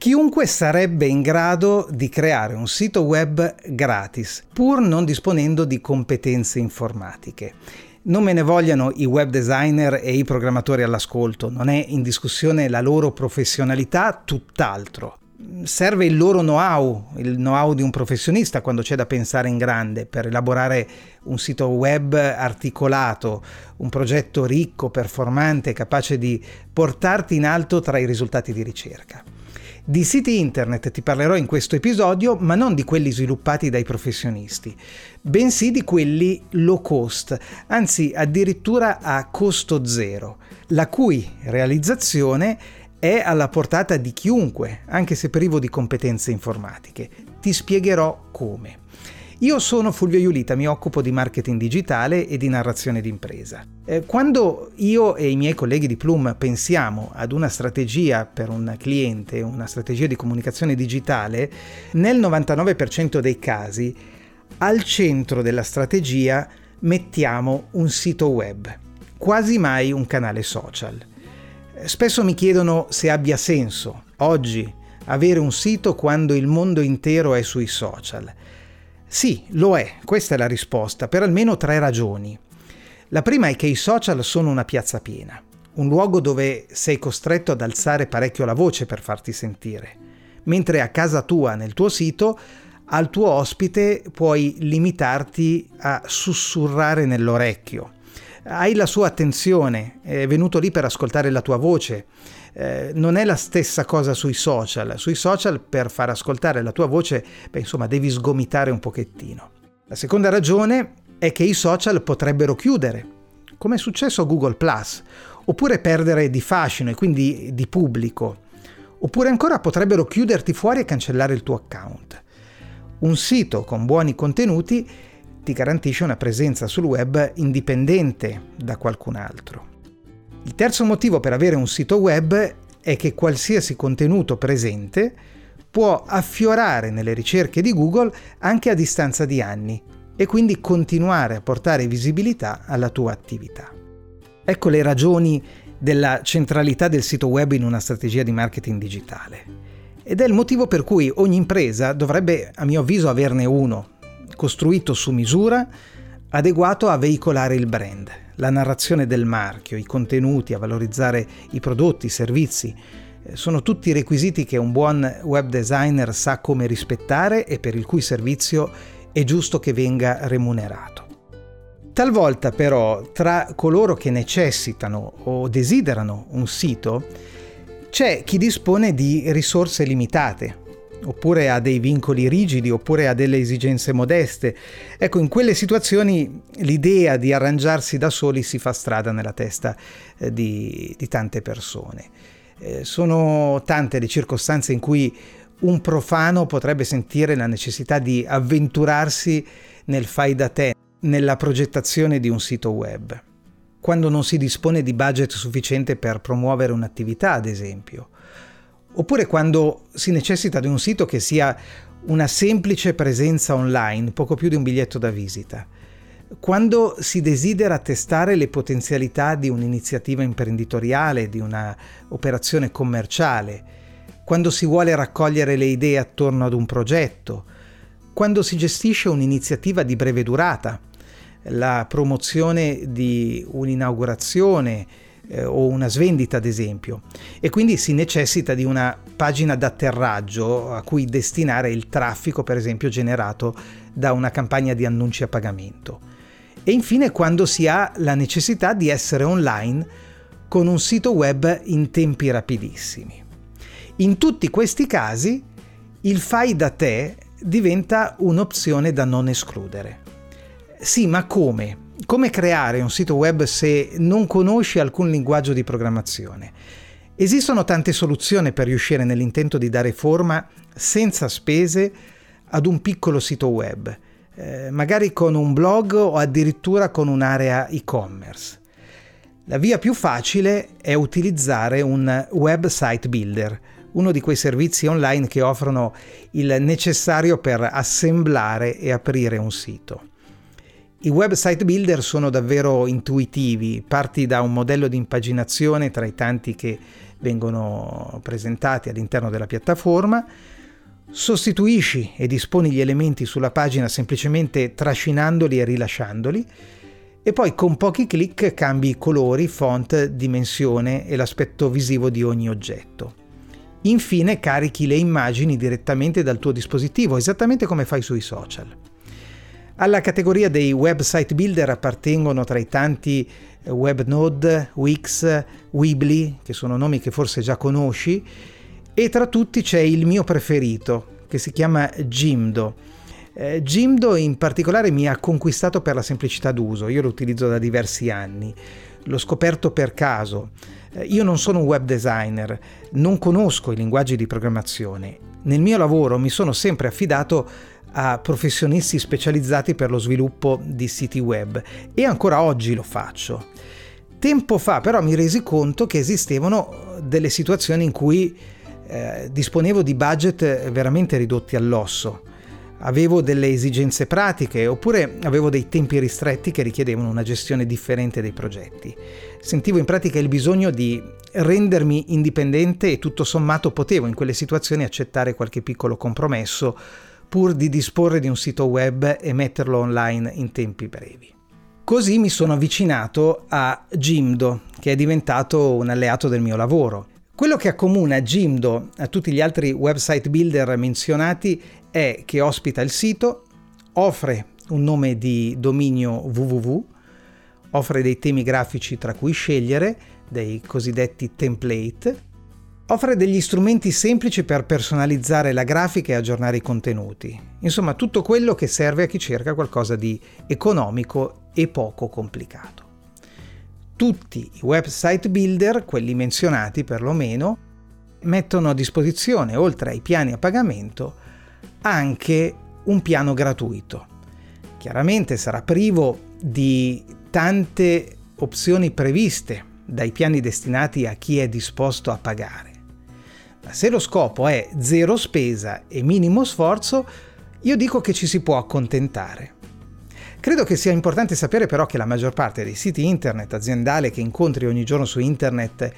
Chiunque sarebbe in grado di creare un sito web gratis, pur non disponendo di competenze informatiche. Non me ne vogliano i web designer e i programmatori all'ascolto, non è in discussione la loro professionalità, tutt'altro. Serve il loro know-how, il know-how di un professionista quando c'è da pensare in grande per elaborare un sito web articolato, un progetto ricco, performante, capace di portarti in alto tra i risultati di ricerca. Di siti internet ti parlerò in questo episodio, ma non di quelli sviluppati dai professionisti, bensì di quelli low cost, anzi addirittura a costo zero, la cui realizzazione è alla portata di chiunque, anche se privo di competenze informatiche. Ti spiegherò come. Io sono Fulvio Iulita, mi occupo di marketing digitale e di narrazione d'impresa. Eh, quando io e i miei colleghi di Plum pensiamo ad una strategia per un cliente, una strategia di comunicazione digitale, nel 99% dei casi al centro della strategia mettiamo un sito web, quasi mai un canale social. Spesso mi chiedono se abbia senso oggi avere un sito quando il mondo intero è sui social. Sì, lo è, questa è la risposta, per almeno tre ragioni. La prima è che i social sono una piazza piena, un luogo dove sei costretto ad alzare parecchio la voce per farti sentire, mentre a casa tua, nel tuo sito, al tuo ospite puoi limitarti a sussurrare nell'orecchio. Hai la sua attenzione, è venuto lì per ascoltare la tua voce, eh, non è la stessa cosa sui social. Sui social per far ascoltare la tua voce, beh, insomma, devi sgomitare un pochettino. La seconda ragione è che i social potrebbero chiudere, come è successo a Google ⁇ oppure perdere di fascino e quindi di pubblico, oppure ancora potrebbero chiuderti fuori e cancellare il tuo account. Un sito con buoni contenuti ti garantisce una presenza sul web indipendente da qualcun altro. Il terzo motivo per avere un sito web è che qualsiasi contenuto presente può affiorare nelle ricerche di Google anche a distanza di anni e quindi continuare a portare visibilità alla tua attività. Ecco le ragioni della centralità del sito web in una strategia di marketing digitale. Ed è il motivo per cui ogni impresa dovrebbe, a mio avviso, averne uno, costruito su misura, adeguato a veicolare il brand, la narrazione del marchio, i contenuti, a valorizzare i prodotti, i servizi. Eh, sono tutti requisiti che un buon web designer sa come rispettare e per il cui servizio è giusto che venga remunerato. Talvolta però tra coloro che necessitano o desiderano un sito c'è chi dispone di risorse limitate, oppure ha dei vincoli rigidi, oppure ha delle esigenze modeste. Ecco, in quelle situazioni l'idea di arrangiarsi da soli si fa strada nella testa eh, di, di, tante persone. Eh, sono tante le circostanze in cui un profano potrebbe sentire la necessità di avventurarsi nel fai da te, nella progettazione di un sito web, quando non si dispone di budget sufficiente per promuovere un'attività, ad esempio oppure quando si necessita di un sito che sia una semplice presenza online, poco più di un biglietto da visita. Quando si desidera testare le potenzialità di un'iniziativa imprenditoriale, di un'operazione commerciale, quando si vuole raccogliere le idee attorno ad un progetto, quando si gestisce un'iniziativa di breve durata, la promozione di un'inaugurazione, eh, o una svendita ad esempio e quindi si necessita di una pagina d'atterraggio a cui destinare il traffico per esempio generato da una campagna di annunci a pagamento. E infine quando si ha la necessità di essere online con un sito web in tempi rapidissimi. In tutti questi casi il fai da te diventa un'opzione da non escludere. Sì, ma come? Come creare un sito web se non conosci alcun linguaggio di programmazione? Esistono tante soluzioni per riuscire nell'intento di dare forma senza spese ad un piccolo sito web, eh, magari con un blog o addirittura con un'area e-commerce. La via più facile è utilizzare un website builder, uno di quei servizi online che offrono il necessario per assemblare e aprire un sito. I website builder sono davvero intuitivi, parti da un modello di impaginazione tra i tanti che vengono presentati all'interno della piattaforma, sostituisci e disponi gli elementi sulla pagina semplicemente trascinandoli e rilasciandoli e poi con pochi clic cambi colori, font, dimensione e l'aspetto visivo di ogni oggetto. Infine carichi le immagini direttamente dal tuo dispositivo, esattamente come fai sui social. Alla categoria dei website builder appartengono tra i tanti eh, WebNode, Wix, Weebly, che sono nomi che forse già conosci, e tra tutti c'è il mio preferito, che si chiama Jimdo. Eh, Jimdo in particolare mi ha conquistato per la semplicità d'uso, io lo utilizzo da diversi anni, l'ho scoperto per caso. Eh, io non sono un web designer, non conosco i linguaggi di programmazione. Nel mio lavoro mi sono sempre affidato a professionisti specializzati per lo sviluppo di siti web e ancora oggi lo faccio. Tempo fa però mi resi conto che esistevano delle situazioni in cui eh, disponevo di budget veramente ridotti all'osso. Avevo delle esigenze pratiche oppure avevo dei tempi ristretti che richiedevano una gestione differente dei progetti. Sentivo in pratica il bisogno di rendermi indipendente e tutto sommato potevo in quelle situazioni accettare qualche piccolo compromesso pur di disporre di un sito web e metterlo online in tempi brevi. Così mi sono avvicinato a Jimdo, che è diventato un alleato del mio lavoro. Quello che accomuna Jimdo a tutti gli altri website builder menzionati è che ospita il sito, offre un nome di dominio www, offre dei temi grafici tra cui scegliere, dei cosiddetti template, Offre degli strumenti semplici per personalizzare la grafica e aggiornare i contenuti. Insomma, tutto quello che serve a chi cerca qualcosa di economico e poco complicato. Tutti i website builder, quelli menzionati perlomeno, mettono a disposizione, oltre ai piani a pagamento, anche un piano gratuito. Chiaramente sarà privo di tante opzioni previste dai piani destinati a chi è disposto a pagare se lo scopo è zero spesa e minimo sforzo, io dico che ci si può accontentare. Credo che sia importante sapere però che la maggior parte dei siti internet aziendale che incontri ogni giorno su internet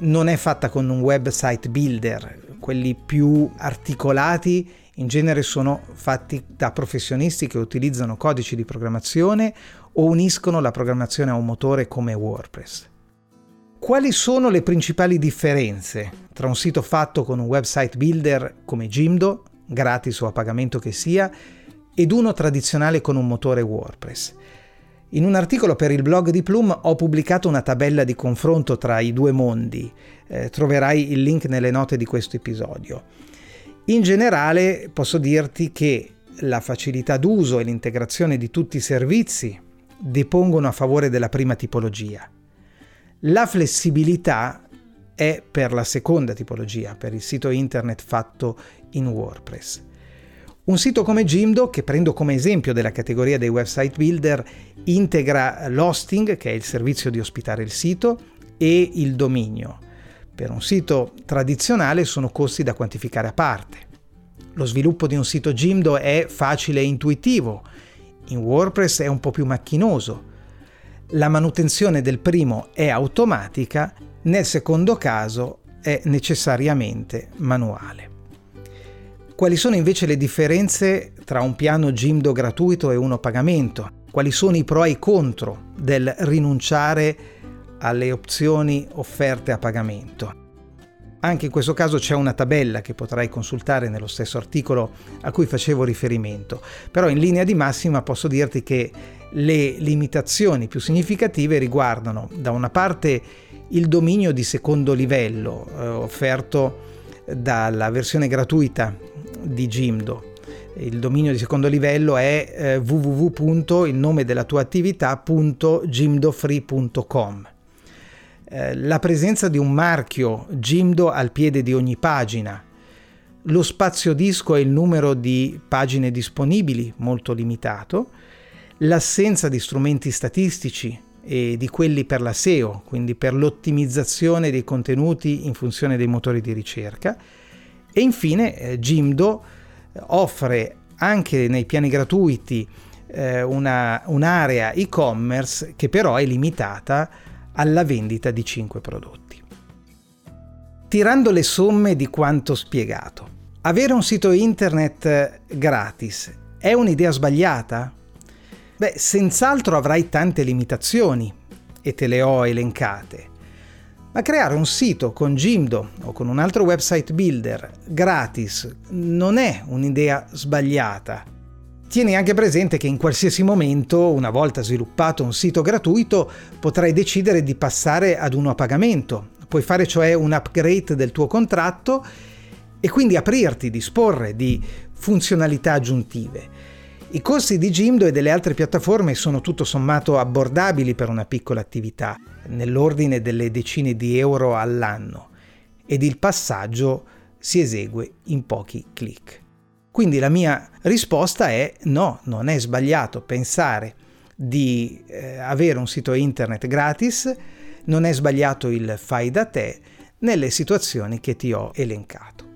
non è fatta con un website builder, quelli più articolati in genere sono fatti da professionisti che utilizzano codici di programmazione o uniscono la programmazione a un motore come WordPress. Quali sono le principali differenze tra un sito fatto con un website builder come Jimdo, gratis o a pagamento che sia, ed uno tradizionale con un motore WordPress? In un articolo per il blog di Plum ho pubblicato una tabella di confronto tra i due mondi, eh, troverai il link nelle note di questo episodio. In generale posso dirti che la facilità d'uso e l'integrazione di tutti i servizi depongono a favore della prima tipologia, la flessibilità è per la seconda tipologia, per il sito internet fatto in WordPress. Un sito come Jimdo, che prendo come esempio della categoria dei website builder, integra l'hosting, che è il servizio di ospitare il sito, e il dominio. Per un sito tradizionale sono costi da quantificare a parte. Lo sviluppo di un sito Jimdo è facile e intuitivo, in WordPress è un po' più macchinoso, la manutenzione del primo è automatica, nel secondo caso è necessariamente manuale. Quali sono invece le differenze tra un piano Jimdo gratuito e uno a pagamento? Quali sono i pro e i contro del rinunciare alle opzioni offerte a pagamento? Anche in questo caso c'è una tabella che potrai consultare nello stesso articolo a cui facevo riferimento, però in linea di massima posso dirti che le limitazioni più significative riguardano da una parte il dominio di secondo livello eh, offerto dalla versione gratuita di Jimdo. Il dominio di secondo livello è eh, www. il nome della tua attività.gimdofree.com. Eh, la presenza di un marchio Jimdo al piede di ogni pagina, lo spazio disco e il numero di pagine disponibili molto limitato, l'assenza di strumenti statistici e di quelli per la SEO, quindi per l'ottimizzazione dei contenuti in funzione dei motori di ricerca. E infine eh, Jimdo offre anche nei piani gratuiti eh, una, un'area e-commerce che però è limitata alla vendita di 5 prodotti. Tirando le somme di quanto spiegato, avere un sito internet gratis è un'idea sbagliata? Beh, senz'altro avrai tante limitazioni e te le ho elencate. Ma creare un sito con Jimdo o con un altro website builder gratis non è un'idea sbagliata. Tieni anche presente che in qualsiasi momento, una volta sviluppato un sito gratuito, potrai decidere di passare ad uno a pagamento. Puoi fare cioè un upgrade del tuo contratto e quindi aprirti, disporre di funzionalità aggiuntive. I costi di Jimdo e delle altre piattaforme sono tutto sommato abbordabili per una piccola attività, nell'ordine delle decine di euro all'anno, ed il passaggio si esegue in pochi clic. Quindi la mia risposta è no, non è sbagliato pensare di eh, avere un sito internet gratis, non è sbagliato il fai da te nelle situazioni che ti ho elencato.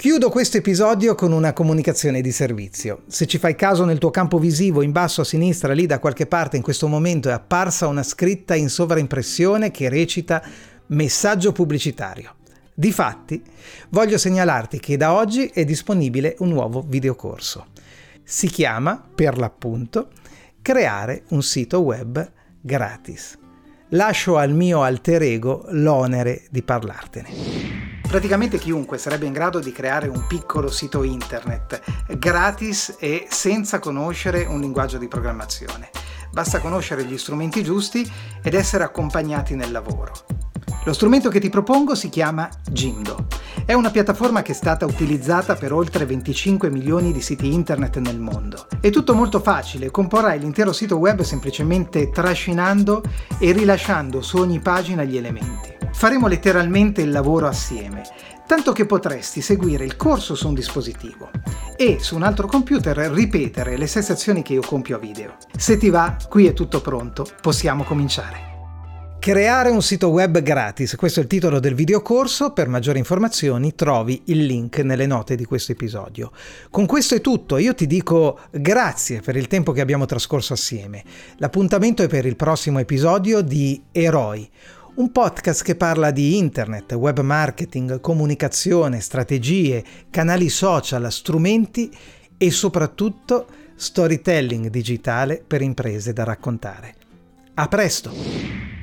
Chiudo questo episodio con una comunicazione di servizio. Se ci fai caso nel tuo campo visivo, in basso a sinistra, lì da qualche parte in questo momento è apparsa una scritta in sovraimpressione che recita messaggio pubblicitario. Difatti, voglio segnalarti che da oggi è disponibile un nuovo videocorso. Si chiama, per l'appunto, Creare un sito web gratis. Lascio al mio alter ego l'onere di parlartene. Praticamente chiunque sarebbe in grado di creare un piccolo sito internet gratis e senza conoscere un linguaggio di programmazione. Basta conoscere gli strumenti giusti ed essere accompagnati nel lavoro. Lo strumento che ti propongo si chiama Jimdo. È una piattaforma che è stata utilizzata per oltre 25 milioni di siti internet nel mondo. È tutto molto facile, comporrai l'intero sito web semplicemente trascinando e rilasciando su ogni pagina gli elementi. Faremo letteralmente il lavoro assieme, tanto che potresti seguire il corso su un dispositivo e su un altro computer ripetere le stesse azioni che io compio a video. Se ti va, qui è tutto pronto, possiamo cominciare. Creare un sito web gratis, questo è il titolo del videocorso, per maggiori informazioni trovi il link nelle note di questo episodio. Con questo è tutto, io ti dico grazie per il tempo che abbiamo trascorso assieme. L'appuntamento è per il prossimo episodio di Eroi un podcast che parla di internet, web marketing, comunicazione, strategie, canali social, strumenti e soprattutto storytelling digitale per imprese da raccontare. A presto!